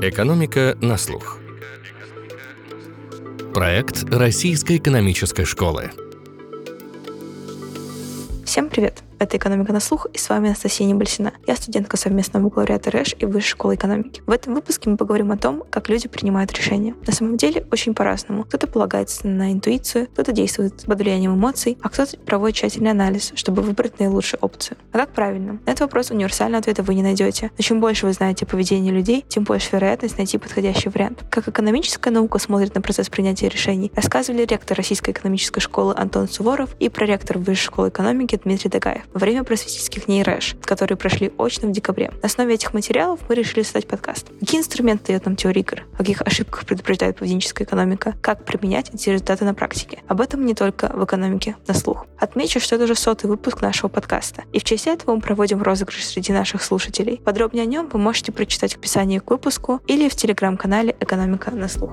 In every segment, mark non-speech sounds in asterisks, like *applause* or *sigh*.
Экономика на слух. Проект Российской экономической школы. Всем привет! Это «Экономика на слух» и с вами Анастасия Небольсина. Я студентка совместного бакалавриата РЭШ и Высшей школы экономики. В этом выпуске мы поговорим о том, как люди принимают решения. На самом деле очень по-разному. Кто-то полагается на интуицию, кто-то действует под влиянием эмоций, а кто-то проводит тщательный анализ, чтобы выбрать наилучшую опцию. А как правильно? На этот вопрос универсального ответа вы не найдете. Но чем больше вы знаете о поведении людей, тем больше вероятность найти подходящий вариант. Как экономическая наука смотрит на процесс принятия решений, рассказывали ректор Российской экономической школы Антон Суворов и проректор Высшей школы экономики Дмитрий Дагаев во время просветительских дней РЭШ, которые прошли очно в декабре. На основе этих материалов мы решили создать подкаст. Какие инструменты дает нам теория игр? О каких ошибках предупреждает поведенческая экономика? Как применять эти результаты на практике? Об этом не только в экономике на слух. Отмечу, что это уже сотый выпуск нашего подкаста. И в честь этого мы проводим розыгрыш среди наших слушателей. Подробнее о нем вы можете прочитать в описании к выпуску или в телеграм-канале «Экономика на слух».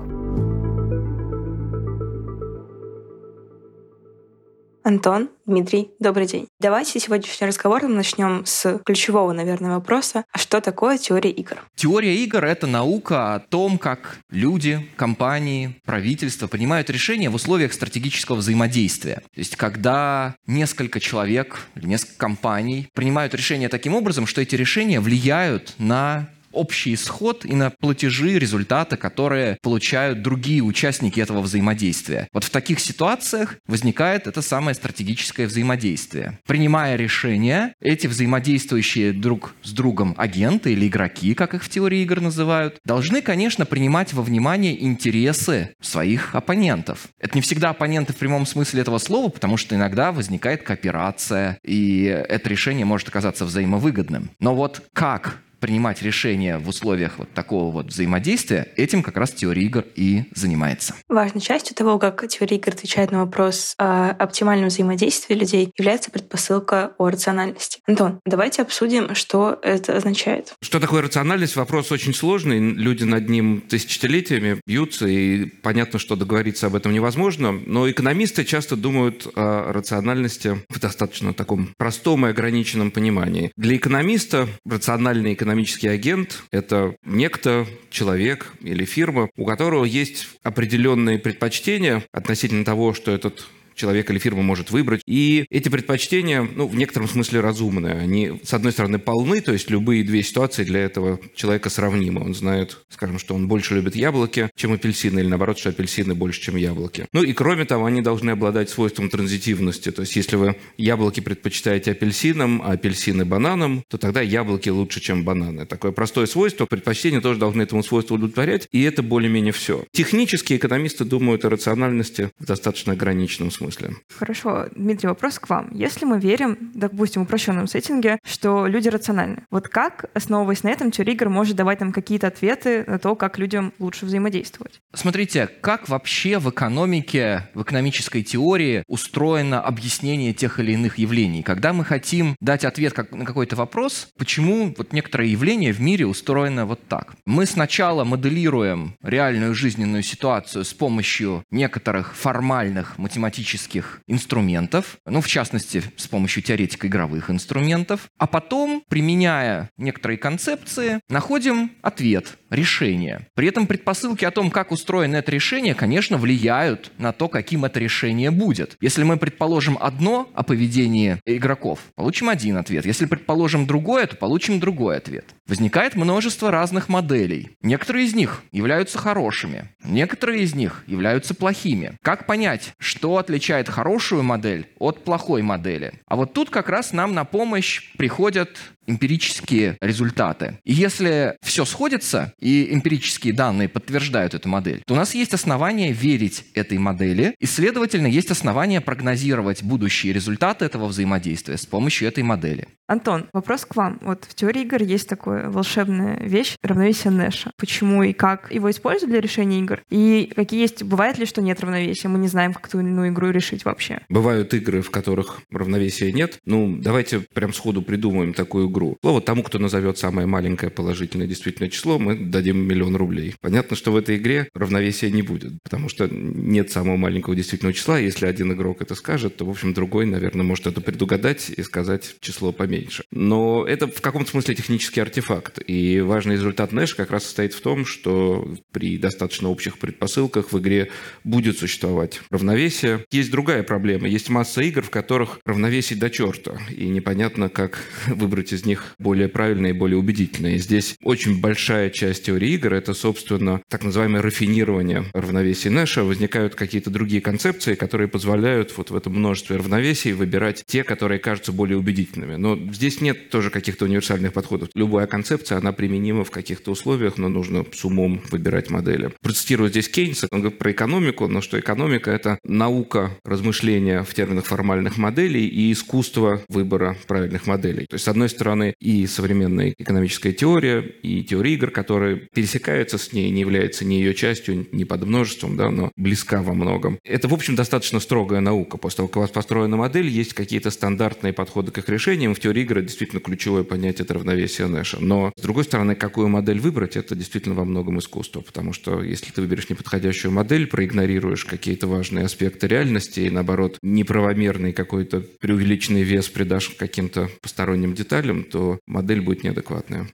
Антон, Дмитрий, добрый день. Давайте сегодняшний разговор начнем с ключевого, наверное, вопроса. А что такое теория игр? Теория игр — это наука о том, как люди, компании, правительства принимают решения в условиях стратегического взаимодействия. То есть когда несколько человек или несколько компаний принимают решения таким образом, что эти решения влияют на общий исход и на платежи, результаты, которые получают другие участники этого взаимодействия. Вот в таких ситуациях возникает это самое стратегическое взаимодействие. Принимая решения, эти взаимодействующие друг с другом агенты или игроки, как их в теории игр называют, должны, конечно, принимать во внимание интересы своих оппонентов. Это не всегда оппоненты в прямом смысле этого слова, потому что иногда возникает кооперация, и это решение может оказаться взаимовыгодным. Но вот как принимать решения в условиях вот такого вот взаимодействия, этим как раз теория игр и занимается. Важной частью того, как теория игр отвечает на вопрос о оптимальном взаимодействии людей, является предпосылка о рациональности. Антон, давайте обсудим, что это означает. Что такое рациональность? Вопрос очень сложный. Люди над ним тысячелетиями бьются, и понятно, что договориться об этом невозможно. Но экономисты часто думают о рациональности в достаточно таком простом и ограниченном понимании. Для экономиста рациональный экономист экономический агент – это некто, человек или фирма, у которого есть определенные предпочтения относительно того, что этот человек или фирма может выбрать. И эти предпочтения, ну, в некотором смысле разумные. Они, с одной стороны, полны, то есть любые две ситуации для этого человека сравнимы. Он знает, скажем, что он больше любит яблоки, чем апельсины, или наоборот, что апельсины больше, чем яблоки. Ну и кроме того, они должны обладать свойством транзитивности. То есть если вы яблоки предпочитаете апельсинам, а апельсины бананам, то тогда яблоки лучше, чем бананы. Такое простое свойство, предпочтения тоже должны этому свойству удовлетворять, и это более-менее все. Технически экономисты думают о рациональности в достаточно ограниченном смысле смысле. Хорошо. Дмитрий, вопрос к вам. Если мы верим, допустим, в упрощенном сеттинге, что люди рациональны, вот как, основываясь на этом, игр может давать нам какие-то ответы на то, как людям лучше взаимодействовать? Смотрите, как вообще в экономике, в экономической теории устроено объяснение тех или иных явлений? Когда мы хотим дать ответ как, на какой-то вопрос, почему вот некоторое явление в мире устроено вот так? Мы сначала моделируем реальную жизненную ситуацию с помощью некоторых формальных математических теоретических инструментов, ну, в частности, с помощью теоретико-игровых инструментов, а потом, применяя некоторые концепции, находим ответ, решение. При этом предпосылки о том, как устроено это решение, конечно, влияют на то, каким это решение будет. Если мы предположим одно о поведении игроков, получим один ответ. Если предположим другое, то получим другой ответ. Возникает множество разных моделей. Некоторые из них являются хорошими, некоторые из них являются плохими. Как понять, что отличается отличает хорошую модель от плохой модели. А вот тут как раз нам на помощь приходят эмпирические результаты. И если все сходится, и эмпирические данные подтверждают эту модель, то у нас есть основания верить этой модели, и, следовательно, есть основания прогнозировать будущие результаты этого взаимодействия с помощью этой модели. Антон, вопрос к вам. Вот в теории игр есть такая волшебная вещь — равновесие Нэша. Почему и как его используют для решения игр? И какие есть... Бывает ли, что нет равновесия? Мы не знаем, как ту или иную игру решить вообще. Бывают игры, в которых равновесия нет. Ну, давайте прям сходу придумаем такую игру. Слово тому, кто назовет самое маленькое положительное действительное число, мы дадим миллион рублей. Понятно, что в этой игре равновесия не будет, потому что нет самого маленького действительного числа. Если один игрок это скажет, то, в общем, другой, наверное, может это предугадать и сказать число поменьше. Но это в каком-то смысле технический артефакт. И важный результат Нэш как раз состоит в том, что при достаточно общих предпосылках в игре будет существовать равновесие. Есть другая проблема. Есть масса игр, в которых равновесие до черта. И непонятно, как *laughs* выбрать из них более правильное и более убедительное. И здесь очень большая часть теории игр – это, собственно, так называемое рафинирование равновесия Нэша. Возникают какие-то другие концепции, которые позволяют вот в этом множестве равновесий выбирать те, которые кажутся более убедительными. Но здесь нет тоже каких-то универсальных подходов. Любая концепция, она применима в каких-то условиях, но нужно с умом выбирать модели. Процитирую здесь Кейнса, он говорит про экономику, но что экономика – это наука размышления в терминах формальных моделей и искусство выбора правильных моделей. То есть, с одной стороны, и современная экономическая теория, и теория игр, которая пересекается с ней, не является ни ее частью, ни под множеством, да, но близка во многом. Это, в общем, достаточно строгая наука. После того, как у вас построена модель, есть какие-то стандартные подходы к их решениям. В теории игры действительно ключевое понятие – это равновесие Нэша. Но, с другой стороны, какую модель выбрать, это действительно во многом искусство. Потому что если ты выберешь неподходящую модель, проигнорируешь какие-то важные аспекты реальности и, наоборот, неправомерный какой-то преувеличенный вес придашь каким-то посторонним деталям, то модель будет неадекватная.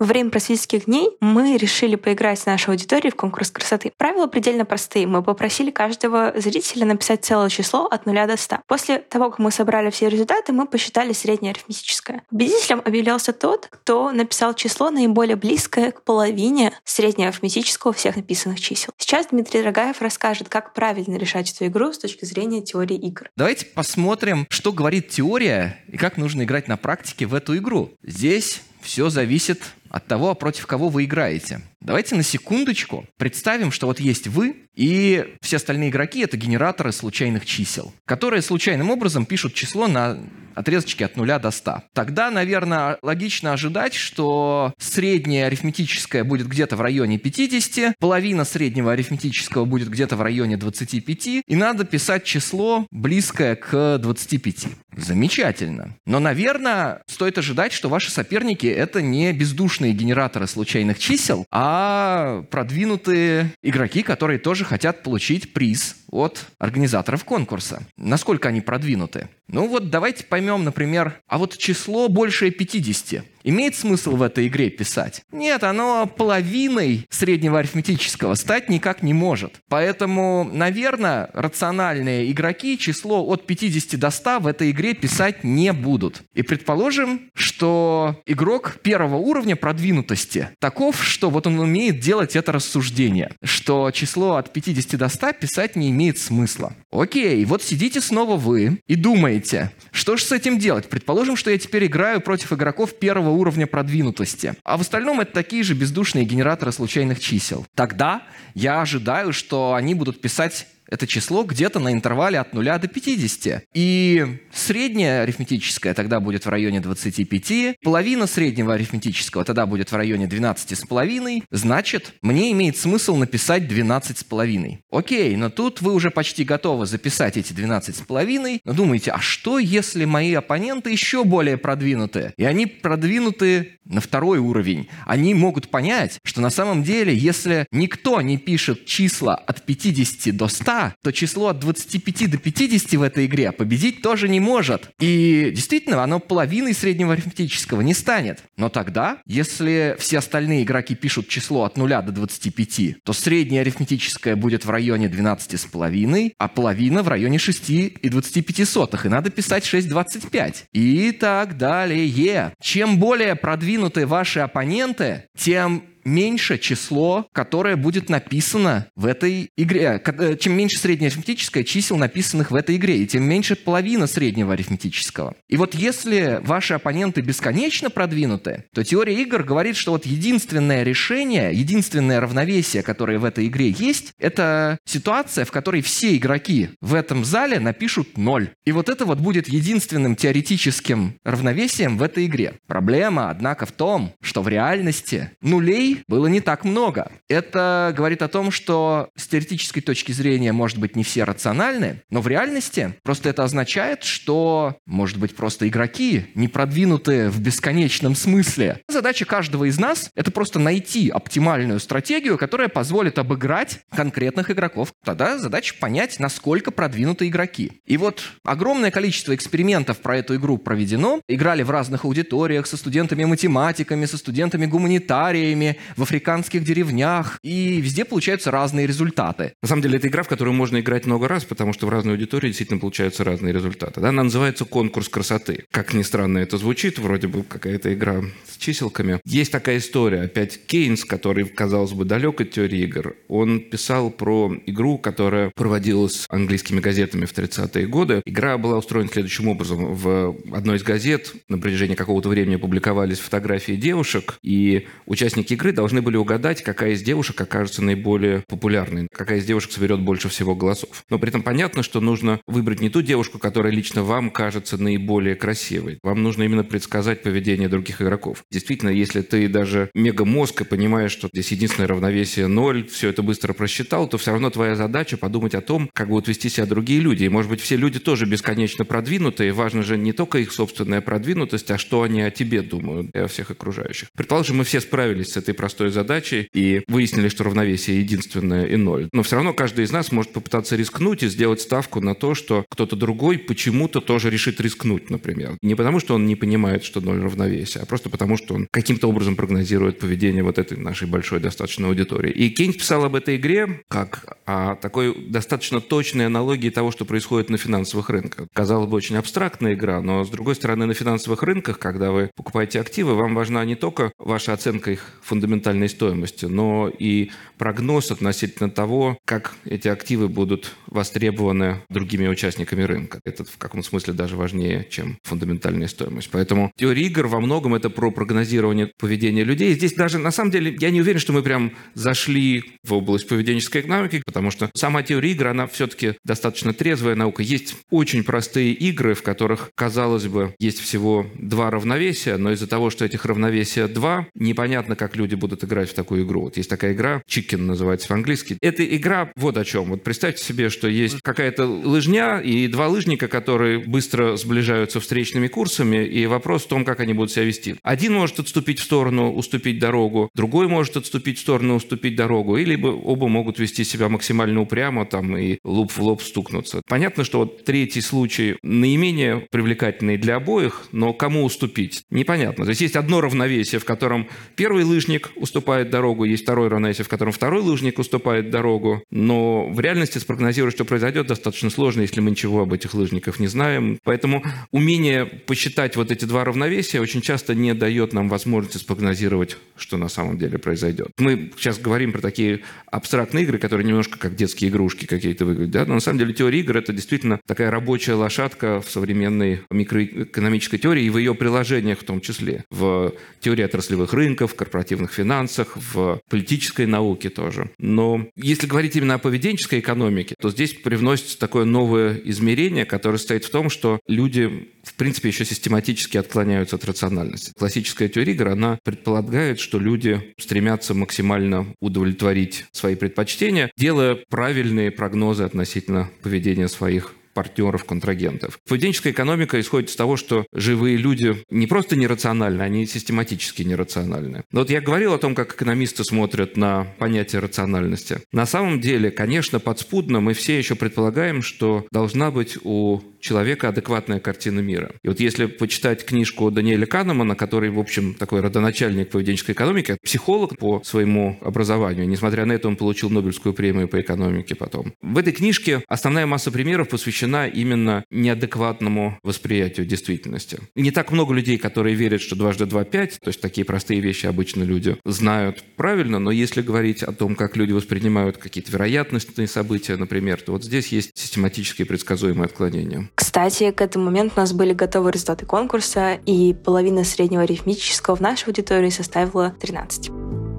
Во время просветительских дней мы решили поиграть с нашей аудиторией в конкурс красоты. Правила предельно простые. Мы попросили каждого зрителя написать целое число от 0 до 100. После того, как мы собрали все результаты, мы посчитали среднее арифметическое. Победителем объявлялся тот, кто написал число наиболее близкое к половине среднего арифметического всех написанных чисел. Сейчас Дмитрий Рогаев расскажет, как правильно решать эту игру с точки зрения теории игр. Давайте посмотрим, что говорит теория и как нужно играть на практике в эту игру. Здесь все зависит от того, против кого вы играете. Давайте на секундочку представим, что вот есть вы, и все остальные игроки — это генераторы случайных чисел, которые случайным образом пишут число на отрезочке от 0 до 100. Тогда, наверное, логично ожидать, что среднее арифметическое будет где-то в районе 50, половина среднего арифметического будет где-то в районе 25, и надо писать число близкое к 25. Замечательно. Но, наверное, стоит ожидать, что ваши соперники — это не бездушные генераторы случайных чисел, а продвинутые игроки, которые тоже хотят получить приз от организаторов конкурса. Насколько они продвинуты? Ну вот давайте поймем, например, а вот число большее 50. Имеет смысл в этой игре писать? Нет, оно половиной среднего арифметического стать никак не может. Поэтому, наверное, рациональные игроки число от 50 до 100 в этой игре писать не будут. И предположим, что игрок первого уровня продвинутости таков, что вот он умеет делать это рассуждение, что число от 50 до 100 писать не имеет смысла. Окей, вот сидите снова вы и думаете, что же с этим делать? Предположим, что я теперь играю против игроков первого уровня продвинутости. А в остальном это такие же бездушные генераторы случайных чисел. Тогда я ожидаю, что они будут писать это число где-то на интервале от 0 до 50. И среднее арифметическое тогда будет в районе 25, половина среднего арифметического тогда будет в районе 12,5. Значит, мне имеет смысл написать 12,5. Окей, но тут вы уже почти готовы записать эти 12,5, но думаете, а что, если мои оппоненты еще более продвинутые? И они продвинуты на второй уровень. Они могут понять, что на самом деле, если никто не пишет числа от 50 до 100, то число от 25 до 50 в этой игре победить тоже не может. И действительно, оно половиной среднего арифметического не станет. Но тогда, если все остальные игроки пишут число от 0 до 25, то среднее арифметическое будет в районе 12,5, а половина в районе 6 и 25 сотых. И надо писать 6,25. И так далее. Чем более продвинуты ваши оппоненты, тем меньше число, которое будет написано в этой игре. Э, чем меньше среднее арифметическое чисел, написанных в этой игре, и тем меньше половина среднего арифметического. И вот если ваши оппоненты бесконечно продвинуты, то теория игр говорит, что вот единственное решение, единственное равновесие, которое в этой игре есть, это ситуация, в которой все игроки в этом зале напишут ноль. И вот это вот будет единственным теоретическим равновесием в этой игре. Проблема, однако, в том, что в реальности нулей было не так много. Это говорит о том, что с теоретической точки зрения, может быть, не все рациональны, но в реальности просто это означает, что, может быть, просто игроки не продвинуты в бесконечном смысле. Задача каждого из нас — это просто найти оптимальную стратегию, которая позволит обыграть конкретных игроков. Тогда задача понять, насколько продвинуты игроки. И вот огромное количество экспериментов про эту игру проведено. Играли в разных аудиториях со студентами-математиками, со студентами-гуманитариями, в африканских деревнях. И везде получаются разные результаты. На самом деле, это игра, в которую можно играть много раз, потому что в разной аудитории действительно получаются разные результаты. Да? Она называется «Конкурс красоты». Как ни странно это звучит, вроде бы какая-то игра с чиселками. Есть такая история. Опять Кейнс, который, казалось бы, далек от теории игр, он писал про игру, которая проводилась английскими газетами в 30-е годы. Игра была устроена следующим образом. В одной из газет на протяжении какого-то времени публиковались фотографии девушек, и участники игры должны были угадать, какая из девушек окажется наиболее популярной, какая из девушек соберет больше всего голосов. Но при этом понятно, что нужно выбрать не ту девушку, которая лично вам кажется наиболее красивой. Вам нужно именно предсказать поведение других игроков. Действительно, если ты даже мега-мозг и понимаешь, что здесь единственное равновесие ноль, все это быстро просчитал, то все равно твоя задача подумать о том, как будут вести себя другие люди. И, может быть, все люди тоже бесконечно продвинутые. Важно же не только их собственная продвинутость, а что они о тебе думают и о всех окружающих. Предположим, мы все справились с этой простой задачей и выяснили, что равновесие единственное и ноль. Но все равно каждый из нас может попытаться рискнуть и сделать ставку на то, что кто-то другой почему-то тоже решит рискнуть, например. Не потому, что он не понимает, что ноль равновесия, а просто потому, что он каким-то образом прогнозирует поведение вот этой нашей большой достаточно аудитории. И Кейнс писал об этой игре как о такой достаточно точной аналогии того, что происходит на финансовых рынках. Казалось бы, очень абстрактная игра, но, с другой стороны, на финансовых рынках, когда вы покупаете активы, вам важна не только ваша оценка их фундаментальной стоимости, но и прогноз относительно того, как эти активы будут востребованы другими участниками рынка. Это в каком смысле даже важнее, чем фундаментальная стоимость. Поэтому теория игр во многом это про прогнозирование поведения людей. Здесь даже, на самом деле, я не уверен, что мы прям зашли в область поведенческой экономики, потому что сама теория игр, она все-таки достаточно трезвая наука. Есть очень простые игры, в которых, казалось бы, есть всего два равновесия, но из-за того, что этих равновесия два, непонятно, как люди будут играть в такую игру. Вот есть такая игра, Chicken называется по-английски. Эта игра вот о чем. Вот представьте себе, что есть какая-то лыжня и два лыжника, которые быстро сближаются встречными курсами, и вопрос в том, как они будут себя вести. Один может отступить в сторону, уступить дорогу, другой может отступить в сторону, уступить дорогу, или оба могут вести себя максимально упрямо там и лоб в лоб стукнуться. Понятно, что вот третий случай наименее привлекательный для обоих, но кому уступить? Непонятно. То есть есть одно равновесие, в котором первый лыжник уступает дорогу, есть второе равновесие, в котором второй лыжник уступает дорогу, но в реальности спрогнозировать, что произойдет, достаточно сложно, если мы ничего об этих лыжниках не знаем. Поэтому умение посчитать вот эти два равновесия очень часто не дает нам возможности спрогнозировать, что на самом деле произойдет. Мы сейчас говорим про такие абстрактные игры, которые немножко как детские игрушки какие-то выглядят, да? но на самом деле теория игр – это действительно такая рабочая лошадка в современной микроэкономической теории и в ее приложениях в том числе. В теории отраслевых рынков, корпоративных финансах, в политической науке тоже. Но если говорить именно о поведенческой экономике, то здесь привносится такое новое измерение, которое состоит в том, что люди в принципе, еще систематически отклоняются от рациональности. Классическая теория игр, она предполагает, что люди стремятся максимально удовлетворить свои предпочтения, делая правильные прогнозы относительно поведения своих партнеров, контрагентов. Поведенческая экономика исходит из того, что живые люди не просто нерациональны, они систематически нерациональны. Но вот я говорил о том, как экономисты смотрят на понятие рациональности. На самом деле, конечно, подспудно мы все еще предполагаем, что должна быть у человека адекватная картина мира. И вот если почитать книжку Даниэля Канемана, который, в общем, такой родоначальник поведенческой экономики, психолог по своему образованию, несмотря на это он получил Нобелевскую премию по экономике потом. В этой книжке основная масса примеров посвящена именно неадекватному восприятию действительности. Не так много людей, которые верят, что дважды два пять, то есть такие простые вещи обычно люди знают правильно, но если говорить о том, как люди воспринимают какие-то вероятностные события, например, то вот здесь есть систематические предсказуемые отклонения. Кстати, к этому моменту у нас были готовы результаты конкурса, и половина среднего арифметического в нашей аудитории составила 13.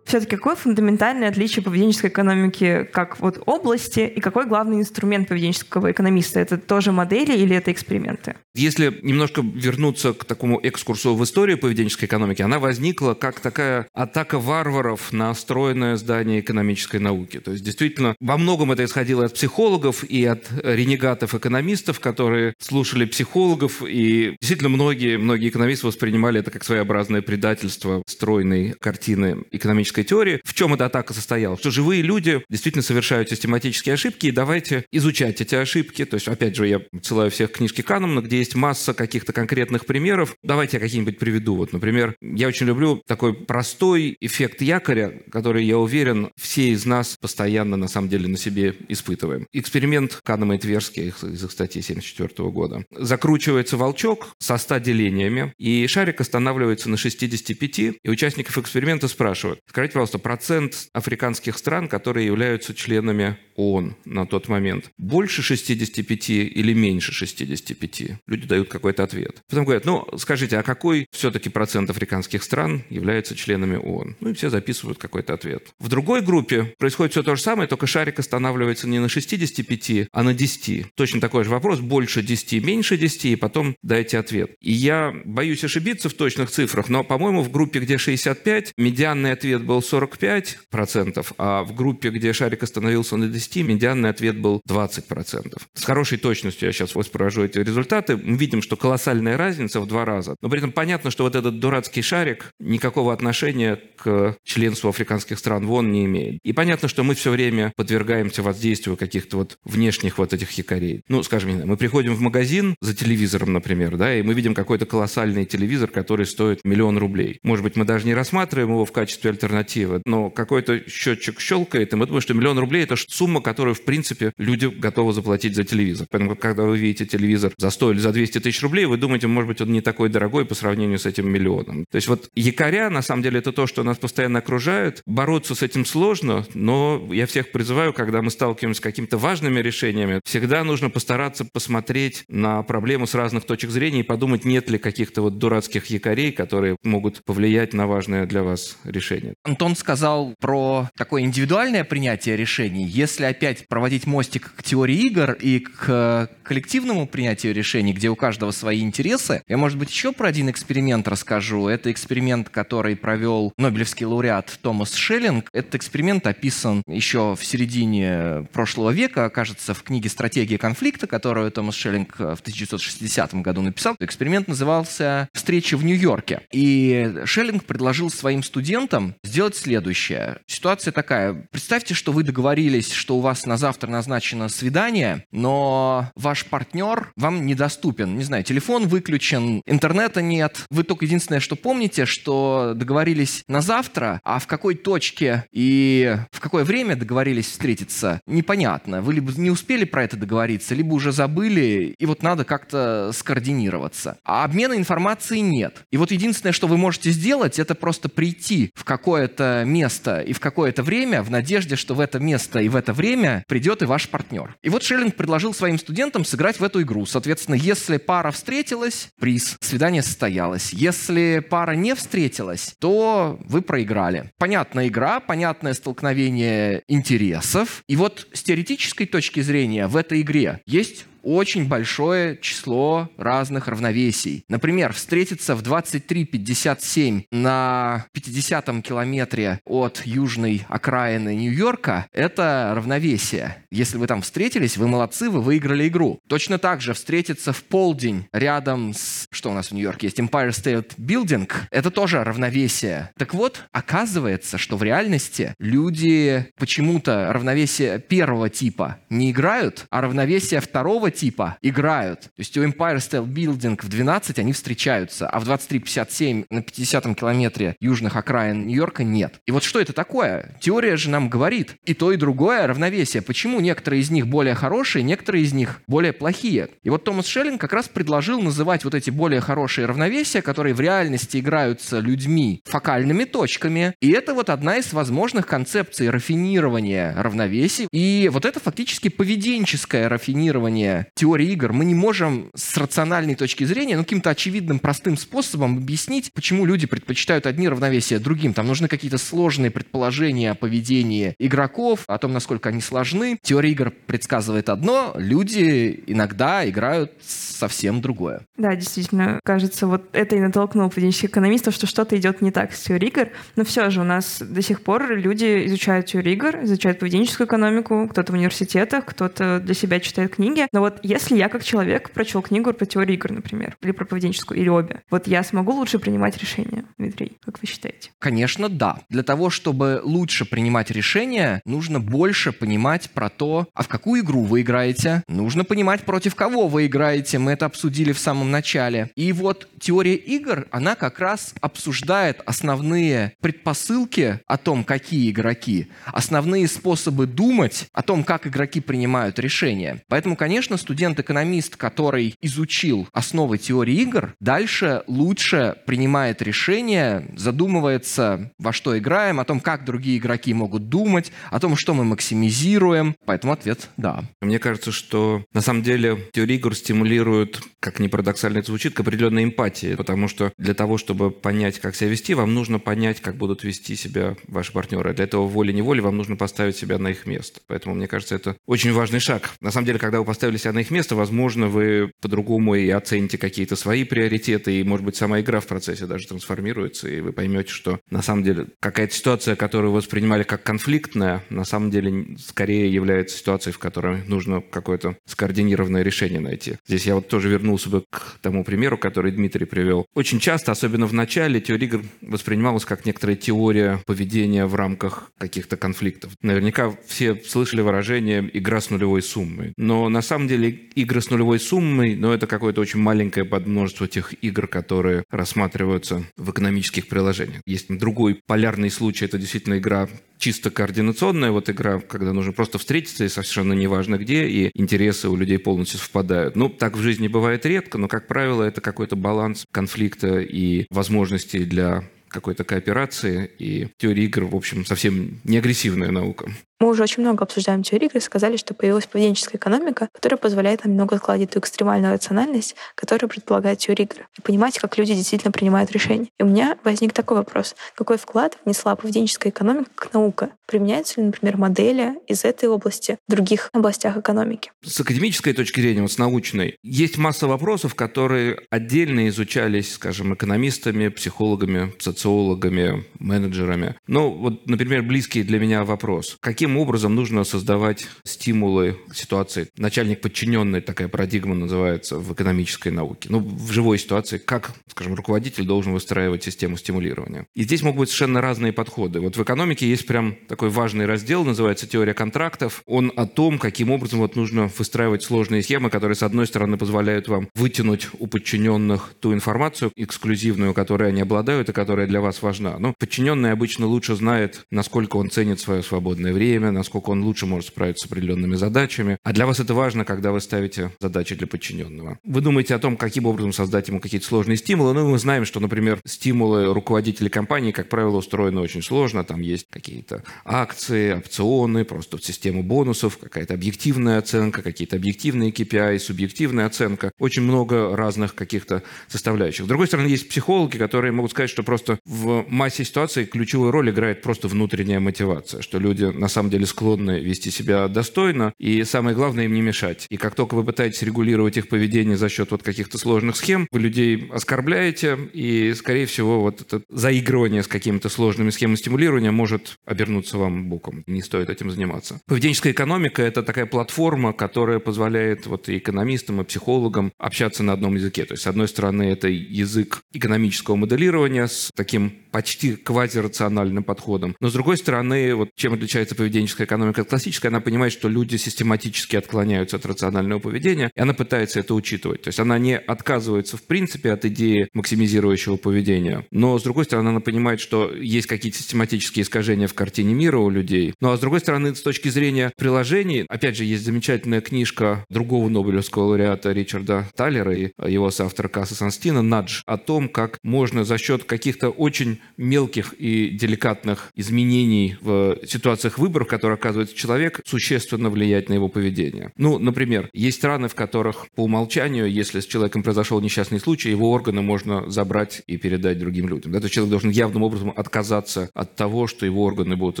Все-таки какое фундаментальное отличие поведенческой экономики как вот области и какой главный инструмент поведенческого экономиста? Это тоже модели или это эксперименты? Если немножко вернуться к такому экскурсу в историю поведенческой экономики, она возникла как такая атака варваров на стройное здание экономической науки. То есть, действительно, во многом это исходило от психологов и от ренегатов-экономистов, которые слушали психологов, и действительно многие, многие экономисты воспринимали это как своеобразное предательство стройной картины экономической теории. В чем эта атака состояла? Что живые люди действительно совершают систематические ошибки, и давайте изучать эти ошибки. То есть, опять же, я ссылаю всех книжки Канемана, где есть масса каких-то конкретных примеров. Давайте я какие-нибудь приведу. Вот, например, я очень люблю такой простой эффект якоря, который, я уверен, все из нас постоянно, на самом деле, на себе испытываем. Эксперимент Канема и Тверски из их статьи 1974 года. Закручивается волчок со 100 делениями, и шарик останавливается на 65, и участников эксперимента спрашивают, скажите, пожалуйста, процент африканских стран, которые являются членами ООН на тот момент, больше 65 или меньше 65? Люди дают какой-то ответ. Потом говорят, ну, скажите, а какой все-таки процент африканских стран является членами ООН? Ну, и все записывают какой-то ответ. В другой группе происходит все то же самое, только шарик останавливается не на 65, а на 10. Точно такой же вопрос, больше 10, меньше 10, и потом дайте ответ. И я боюсь ошибиться в точных цифрах, но, по-моему, в группе, где 65, медианный ответ был 45%, а в группе, где шарик остановился на 10, медианный ответ был 20%. С хорошей точностью я сейчас воспроизвожу эти результаты. Мы видим, что колоссальная разница в два раза. Но при этом понятно, что вот этот дурацкий шарик никакого отношения к членству африканских стран вон не имеет. И понятно, что мы все время подвергаемся воздействию каких-то вот внешних вот этих якорей. Ну, скажем, мы приходим в магазин за телевизором, например, да, и мы видим какой-то колоссальный телевизор, который стоит миллион рублей. Может быть, мы даже не рассматриваем его в качестве альтернативы, но какой-то счетчик щелкает, и мы думаем, что миллион рублей – это сумма, которую, в принципе, люди готовы заплатить за телевизор. Поэтому, когда вы видите телевизор за 100 или за 200 тысяч рублей, вы думаете, может быть, он не такой дорогой по сравнению с этим миллионом. То есть вот якоря, на самом деле, это то, что нас постоянно окружает. Бороться с этим сложно, но я всех призываю, когда мы сталкиваемся с какими-то важными решениями, всегда нужно постараться посмотреть на проблему с разных точек зрения и подумать, нет ли каких-то вот дурацких якорей, которые могут повлиять на важное для вас решение. Антон сказал про такое индивидуальное принятие решений. Если опять проводить мостик к теории игр и к коллективному принятию решений, где у каждого свои интересы, я, может быть, еще про один эксперимент расскажу. Это эксперимент, который провел Нобелевский лауреат Томас Шеллинг. Этот эксперимент описан еще в середине прошлого века, кажется, в книге «Стратегия конфликта», которую Томас Шеллинг в 1960 году написал. Эксперимент назывался «Встреча в Нью-Йорке». И Шеллинг предложил своим студентам сделать следующее. Ситуация такая. Представьте, что вы договорились, что у вас на завтра назначено свидание, но ваш партнер вам недоступен. Не знаю, телефон выключен, интернета нет. Вы только единственное, что помните, что договорились на завтра, а в какой точке и в какое время договорились встретиться, непонятно. Вы либо не успели про это договориться, либо уже забыли, и вот надо как-то скоординироваться. А обмена информацией нет. И вот единственное, что вы можете сделать, это просто прийти в какое-то место и в какое-то время в надежде, что в это место и в это время придет и ваш партнер. И вот Шеллинг предложил своим студентам сыграть в эту игру. Соответственно, если пара встретилась, приз, свидание состоялось. Если пара не встретилась, то вы проиграли. Понятная игра, понятное столкновение интересов. И вот с теоретической точки зрения в этой игре есть очень большое число разных равновесий. Например, встретиться в 23.57 на 50-м километре от южной окраины Нью-Йорка – это равновесие. Если вы там встретились, вы молодцы, вы выиграли игру. Точно так же встретиться в полдень рядом с... Что у нас в Нью-Йорке есть? Empire State Building – это тоже равновесие. Так вот, оказывается, что в реальности люди почему-то равновесие первого типа не играют, а равновесие второго типа играют. То есть у Empire State Building в 12 они встречаются, а в 23.57 на 50-м километре южных окраин Нью-Йорка нет. И вот что это такое? Теория же нам говорит и то, и другое равновесие. Почему некоторые из них более хорошие, некоторые из них более плохие? И вот Томас Шеллинг как раз предложил называть вот эти более хорошие равновесия, которые в реальности играются людьми, фокальными точками. И это вот одна из возможных концепций рафинирования равновесий. И вот это фактически поведенческое рафинирование решения теории игр мы не можем с рациональной точки зрения, ну, каким-то очевидным, простым способом объяснить, почему люди предпочитают одни равновесия другим. Там нужны какие-то сложные предположения о поведении игроков, о том, насколько они сложны. Теория игр предсказывает одно, люди иногда играют совсем другое. Да, действительно, кажется, вот это и натолкнуло поведенческих экономистов, что что-то идет не так с теорией игр. Но все же у нас до сих пор люди изучают теорию игр, изучают поведенческую экономику, кто-то в университетах, кто-то для себя читает книги. Но вот если я как человек прочел книгу про теорию игр, например, или про поведенческую, или обе, вот я смогу лучше принимать решения, Дмитрий, как вы считаете? Конечно, да. Для того, чтобы лучше принимать решения, нужно больше понимать про то, а в какую игру вы играете. Нужно понимать, против кого вы играете. Мы это обсудили в самом начале. И вот теория игр, она как раз обсуждает основные предпосылки о том, какие игроки, основные способы думать о том, как игроки принимают решения. Поэтому, конечно, студент-экономист, который изучил основы теории игр, дальше лучше принимает решения, задумывается, во что играем, о том, как другие игроки могут думать, о том, что мы максимизируем. Поэтому ответ – да. Мне кажется, что на самом деле теория игр стимулирует, как ни парадоксально это звучит, к определенной эмпатии, потому что для того, чтобы понять, как себя вести, вам нужно понять, как будут вести себя ваши партнеры. Для этого волей-неволей вам нужно поставить себя на их место. Поэтому, мне кажется, это очень важный шаг. На самом деле, когда вы поставили себя на их место, возможно, вы по-другому и оцените какие-то свои приоритеты, и, может быть, сама игра в процессе даже трансформируется, и вы поймете, что на самом деле какая-то ситуация, которую вы воспринимали как конфликтная, на самом деле скорее является ситуацией, в которой нужно какое-то скоординированное решение найти. Здесь я вот тоже вернулся бы к тому примеру, который Дмитрий привел. Очень часто, особенно в начале, теория игр воспринималась как некоторая теория поведения в рамках каких-то конфликтов. Наверняка все слышали выражение «игра с нулевой суммой». Но на самом деле игры с нулевой суммой, но это какое-то очень маленькое подмножество тех игр, которые рассматриваются в экономических приложениях. Есть другой полярный случай, это действительно игра чисто координационная вот игра, когда нужно просто встретиться, и совершенно неважно где, и интересы у людей полностью совпадают. Ну, так в жизни бывает редко, но, как правило, это какой-то баланс конфликта и возможностей для какой-то кооперации, и теория игр, в общем, совсем не агрессивная наука. Мы уже очень много обсуждаем теорию игры, сказали, что появилась поведенческая экономика, которая позволяет нам много складить ту экстремальную рациональность, которая предполагает теорию игры, и понимать, как люди действительно принимают решения. И у меня возник такой вопрос. Какой вклад внесла поведенческая экономика как наука? Применяются ли, например, модели из этой области в других областях экономики? С академической точки зрения, вот с научной, есть масса вопросов, которые отдельно изучались, скажем, экономистами, психологами, социологами, менеджерами. Ну, вот, например, близкий для меня вопрос. Каким каким образом нужно создавать стимулы ситуации. Начальник-подчиненный, такая парадигма называется в экономической науке. Ну, в живой ситуации, как, скажем, руководитель должен выстраивать систему стимулирования. И здесь могут быть совершенно разные подходы. Вот в экономике есть прям такой важный раздел, называется теория контрактов. Он о том, каким образом вот нужно выстраивать сложные схемы, которые, с одной стороны, позволяют вам вытянуть у подчиненных ту информацию эксклюзивную, которой они обладают и которая для вас важна. Но подчиненный обычно лучше знает, насколько он ценит свое свободное время, время, насколько он лучше может справиться с определенными задачами. А для вас это важно, когда вы ставите задачи для подчиненного. Вы думаете о том, каким образом создать ему какие-то сложные стимулы. Ну, мы знаем, что, например, стимулы руководителей компании, как правило, устроены очень сложно. Там есть какие-то акции, опционы, просто система бонусов, какая-то объективная оценка, какие-то объективные KPI, субъективная оценка. Очень много разных каких-то составляющих. С другой стороны, есть психологи, которые могут сказать, что просто в массе ситуаций ключевую роль играет просто внутренняя мотивация, что люди на самом деле склонны вести себя достойно, и самое главное им не мешать. И как только вы пытаетесь регулировать их поведение за счет вот каких-то сложных схем, вы людей оскорбляете, и, скорее всего, вот это заигрывание с какими-то сложными схемами стимулирования может обернуться вам боком. Не стоит этим заниматься. Поведенческая экономика – это такая платформа, которая позволяет вот и экономистам, и психологам общаться на одном языке. То есть, с одной стороны, это язык экономического моделирования с таким почти квазирациональным подходом. Но, с другой стороны, вот чем отличается поведенческая экономика от классической, она понимает, что люди систематически отклоняются от рационального поведения, и она пытается это учитывать. То есть она не отказывается в принципе от идеи максимизирующего поведения, но, с другой стороны, она понимает, что есть какие-то систематические искажения в картине мира у людей. Ну а с другой стороны, с точки зрения приложений, опять же, есть замечательная книжка другого Нобелевского лауреата Ричарда Таллера и его соавтора Касса Санстина «Надж» о том, как можно за счет каких-то очень мелких и деликатных изменений в ситуациях выбора выбор, который оказывается человек, существенно влияет на его поведение. Ну, например, есть страны, в которых по умолчанию, если с человеком произошел несчастный случай, его органы можно забрать и передать другим людям. Есть человек должен явным образом отказаться от того, что его органы будут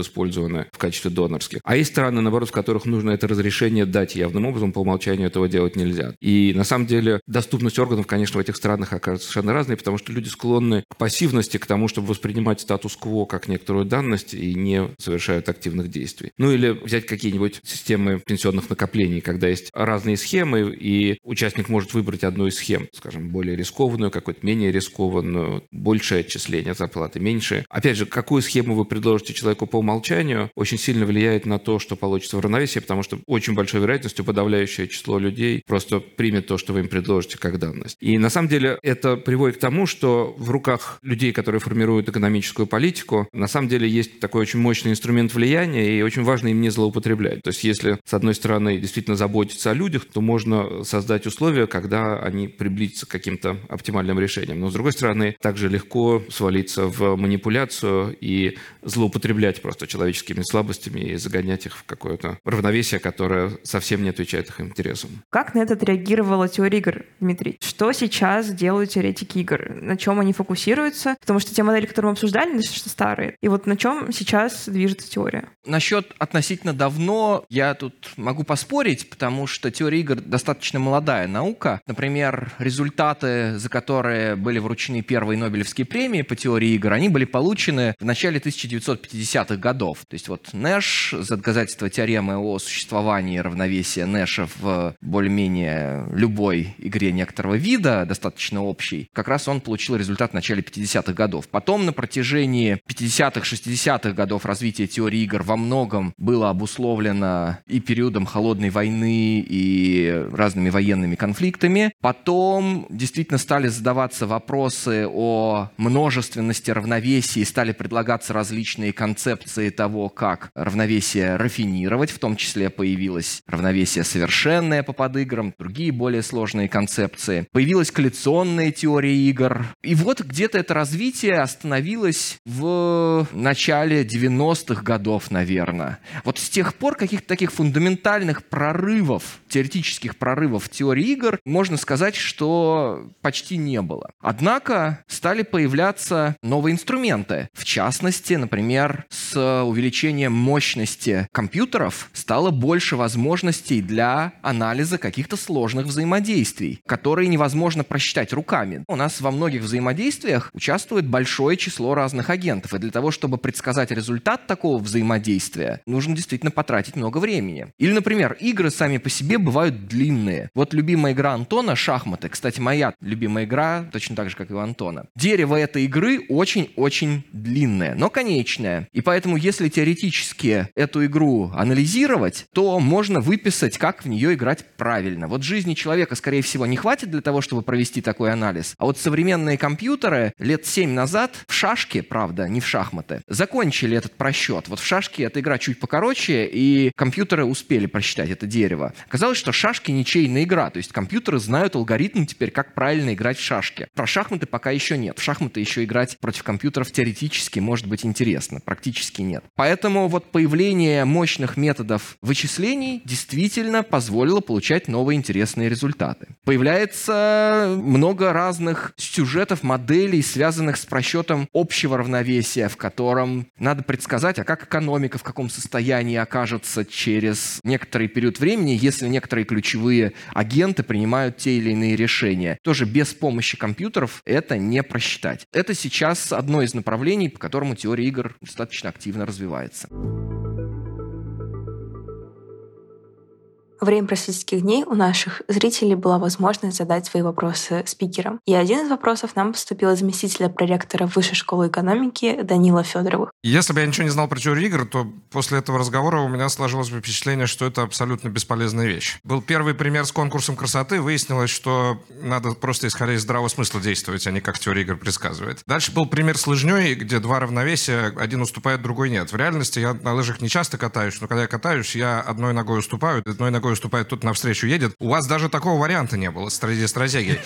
использованы в качестве донорских. А есть страны, наоборот, в которых нужно это разрешение дать явным образом, по умолчанию этого делать нельзя. И на самом деле доступность органов, конечно, в этих странах окажется совершенно разной, потому что люди склонны к пассивности, к тому, чтобы воспринимать статус-кво как некоторую данность и не совершают активных действий. Ну или взять какие-нибудь системы пенсионных накоплений, когда есть разные схемы, и участник может выбрать одну из схем, скажем, более рискованную, какую-то менее рискованную, большее отчисление зарплаты, меньшее. Опять же, какую схему вы предложите человеку по умолчанию, очень сильно влияет на то, что получится в равновесии, потому что очень большой вероятностью подавляющее число людей просто примет то, что вы им предложите как данность. И на самом деле это приводит к тому, что в руках людей, которые формируют экономическую политику, на самом деле есть такой очень мощный инструмент влияния, и очень важно им не злоупотреблять. То есть если, с одной стороны, действительно заботиться о людях, то можно создать условия, когда они приблизятся к каким-то оптимальным решениям. Но, с другой стороны, также легко свалиться в манипуляцию и злоупотреблять просто человеческими слабостями и загонять их в какое-то равновесие, которое совсем не отвечает их интересам. Как на это отреагировала теория игр, Дмитрий? Что сейчас делают теоретики игр? На чем они фокусируются? Потому что те модели, которые мы обсуждали, достаточно старые. И вот на чем сейчас движется теория? Насчет относительно давно я тут могу поспорить, потому что теория игр достаточно молодая наука. Например, результаты, за которые были вручены первые Нобелевские премии по теории игр, они были получены в начале 1950-х годов. То есть вот Нэш за доказательство теоремы о существовании равновесия Нэша в более-менее любой игре некоторого вида, достаточно общий, как раз он получил результат в начале 50-х годов. Потом на протяжении 50-х, 60-х годов развития теории игр во многом было обусловлено и периодом холодной войны, и разными военными конфликтами. Потом действительно стали задаваться вопросы о множественности равновесий, стали предлагаться различные концепции того, как равновесие рафинировать, в том числе появилось равновесие совершенное по подыграм, другие более сложные концепции. Появилась коллекционная теория игр. И вот где-то это развитие остановилось в начале 90-х годов, наверное. Вот с тех пор каких-то таких фундаментальных прорывов, теоретических прорывов в теории игр, можно сказать, что почти не было. Однако стали появляться новые инструменты. В частности, например, с увеличением мощности компьютеров стало больше возможностей для анализа каких-то сложных взаимодействий, которые невозможно просчитать руками. У нас во многих взаимодействиях участвует большое число разных агентов, и для того, чтобы предсказать результат такого взаимодействия, нужно действительно потратить много времени. Или, например, игры сами по себе бывают длинные. Вот любимая игра Антона — шахматы. Кстати, моя любимая игра, точно так же, как и у Антона. Дерево этой игры очень-очень длинное, но конечное. И поэтому, если теоретически эту игру анализировать, то можно выписать, как в нее играть правильно. Вот жизни человека, скорее всего, не хватит для того, чтобы провести такой анализ. А вот современные компьютеры лет 7 назад в шашке, правда, не в шахматы, закончили этот просчет. Вот в шашке эта игра чуть покороче, и компьютеры успели просчитать это дерево. Оказалось, что шашки ничейная игра, то есть компьютеры знают алгоритм теперь, как правильно играть в шашки. Про шахматы пока еще нет. В шахматы еще играть против компьютеров теоретически может быть интересно, практически нет. Поэтому вот появление мощных методов вычислений действительно позволило получать новые интересные результаты. Появляется много разных сюжетов, моделей, связанных с просчетом общего равновесия, в котором надо предсказать, а как экономика в каком состоянии окажется через некоторый период времени, если некоторые ключевые агенты принимают те или иные решения. Тоже без помощи компьютеров это не просчитать. Это сейчас одно из направлений, по которому теория игр достаточно активно развивается. Время просветительских дней у наших зрителей была возможность задать свои вопросы спикерам. И один из вопросов нам поступил из заместителя проректора Высшей школы экономики Данила Федорова. Если бы я ничего не знал про теорию игр, то после этого разговора у меня сложилось бы впечатление, что это абсолютно бесполезная вещь. Был первый пример с конкурсом красоты. Выяснилось, что надо просто исходя из здравого смысла действовать, а не как теория игр предсказывает. Дальше был пример с лыжней, где два равновесия, один уступает, другой нет. В реальности я на лыжах не часто катаюсь, но когда я катаюсь, я одной ногой уступаю, одной ногой рукой уступает, тут навстречу едет. У вас даже такого варианта не было среди стратегий.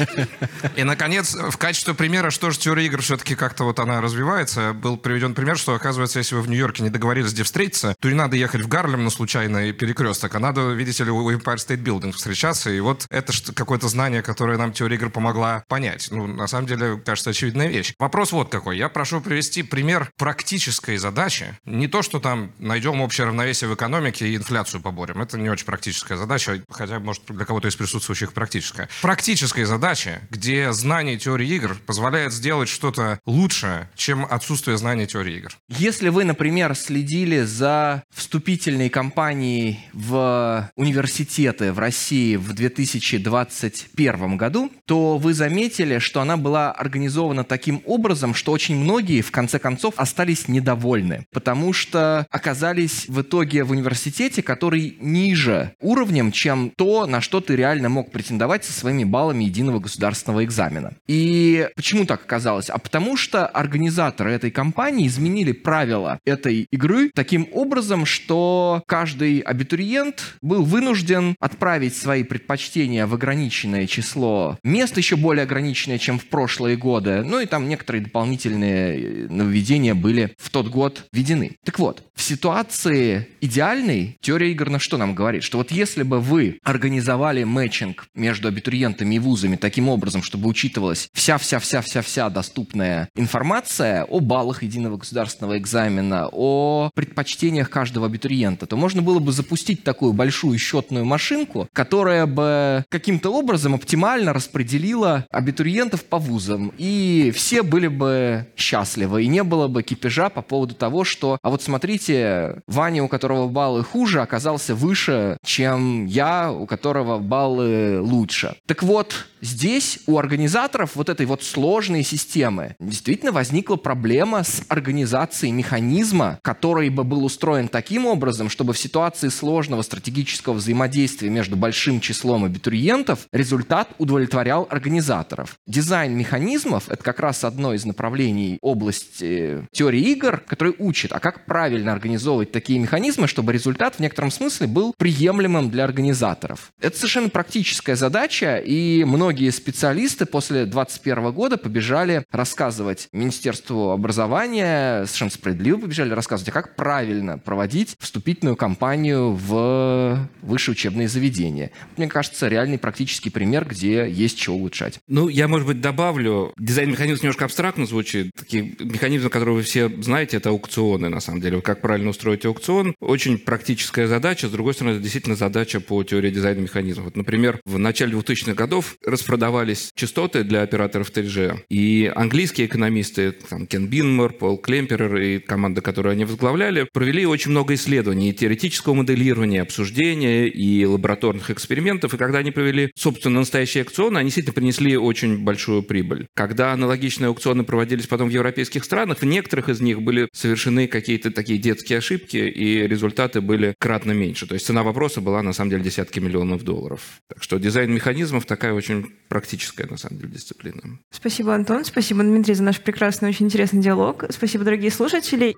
И, наконец, в качестве примера, что же теория игр все-таки как-то вот она развивается, был приведен пример, что, оказывается, если вы в Нью-Йорке не договорились, где встретиться, то не надо ехать в Гарлем на случайный перекресток, а надо, видите ли, у Empire State Building встречаться. И вот это какое-то знание, которое нам теория игр помогла понять. Ну, на самом деле, кажется, очевидная вещь. Вопрос вот какой. Я прошу привести пример практической задачи. Не то, что там найдем общее равновесие в экономике и инфляцию поборем. Это не очень практическая задача, хотя, может, для кого-то из присутствующих практическая. Практическая задача, где знание теории игр позволяет сделать что-то лучше, чем отсутствие знания теории игр. Если вы, например, следили за вступительной кампанией в университеты в России в 2021 году, то вы заметили, что она была организована таким образом, что очень многие, в конце концов, остались недовольны, потому что оказались в итоге в университете, который ниже уровнем, чем то, на что ты реально мог претендовать со своими баллами единого государственного экзамена. И почему так оказалось? А потому что организаторы этой кампании изменили правила этой игры таким образом, что каждый абитуриент был вынужден отправить свои предпочтения в ограниченное число мест, еще более ограниченное, чем в прошлые годы. Ну и там некоторые дополнительные нововведения были в тот год введены. Так вот, в ситуации идеальной теория игр на что нам говорит? Что вот если бы вы организовали мэтчинг между абитуриентами и вузами таким образом, чтобы учитывалась вся-вся-вся-вся-вся доступная информация о баллах единого государственного экзамена, о предпочтениях каждого абитуриента, то можно было бы запустить такую большую счетную машинку, которая бы каким-то образом оптимально распределила абитуриентов по вузам, и все были бы счастливы, и не было бы кипежа по поводу того, что, а вот смотрите, Ваня, у которого баллы хуже, оказался выше, чем я, у которого баллы лучше. Так вот, здесь у организаторов вот этой вот сложной системы действительно возникла проблема с организацией механизма, который бы был устроен таким образом, чтобы в ситуации сложного стратегического взаимодействия между большим числом абитуриентов результат удовлетворял организаторов. Дизайн механизмов — это как раз одно из направлений области теории игр, который учит, а как правильно организовывать такие механизмы, чтобы результат в некотором смысле был приемлемым для организаторов. Это совершенно практическая задача, и многие специалисты после 2021 года побежали рассказывать Министерству образования, совершенно справедливо побежали рассказывать, а как правильно проводить вступительную кампанию в высшее учебные заведения. Мне кажется, реальный практический пример, где есть что улучшать. Ну, я, может быть, добавлю. Дизайн-механизм немножко абстрактно звучит. Такие механизмы, которые вы все знаете, это аукционы, на самом деле. Как правильно устроить аукцион. Очень практическая задача. С другой стороны, это действительно задача по теории дизайна механизмов. Вот, например, в начале 2000-х годов распродавались частоты для операторов 3G. И английские экономисты, там, Кен Бинмор, Пол Клемперер и команда, которую они возглавляли, провели очень много исследований, теоретического моделирования, обсуждения и лабораторных экспериментов. И когда они провели, собственно, настоящие аукционы, они действительно принесли очень большую прибыль. Когда аналогичные аукционы проводились потом в европейских странах, в некоторых из них были совершены какие-то такие детские ошибки, и результаты были кратно меньше. То есть цена вопроса была, на самом деле, десятки миллионов долларов. Так что дизайн механизмов такая очень практическая, на самом деле, дисциплина. Спасибо, Антон. Спасибо, Дмитрий, за наш прекрасный, очень интересный диалог. Спасибо, дорогие слушатели.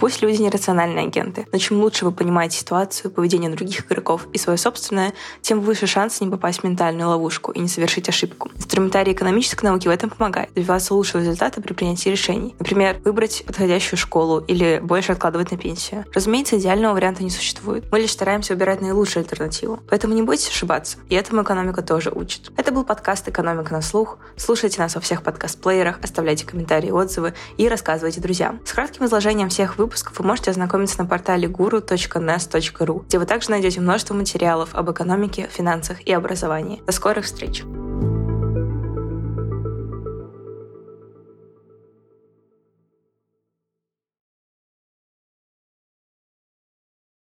Пусть люди нерациональные агенты, но чем лучше вы понимаете ситуацию, поведение других игроков и свое собственное, тем выше шанс не попасть в ментальную ловушку и не совершить ошибку. Инструментарий экономической науки в этом помогает добиваться лучшего результата при принятии решений. Например, выбрать подходящую школу или больше откладывать на пенсию. Разумеется, идеального варианта не существует. Мы лишь стараемся выбирать наилучшую альтернативу. Поэтому не бойтесь ошибаться. И этому экономика тоже учит. Это был подкаст «Экономика на слух». Слушайте нас во всех подкаст-плеерах, оставляйте комментарии, отзывы и рассказывайте друзьям. С кратким изложением всех выпусков выпусков вы можете ознакомиться на портале guru.nes.ru, где вы также найдете множество материалов об экономике, финансах и образовании. До скорых встреч!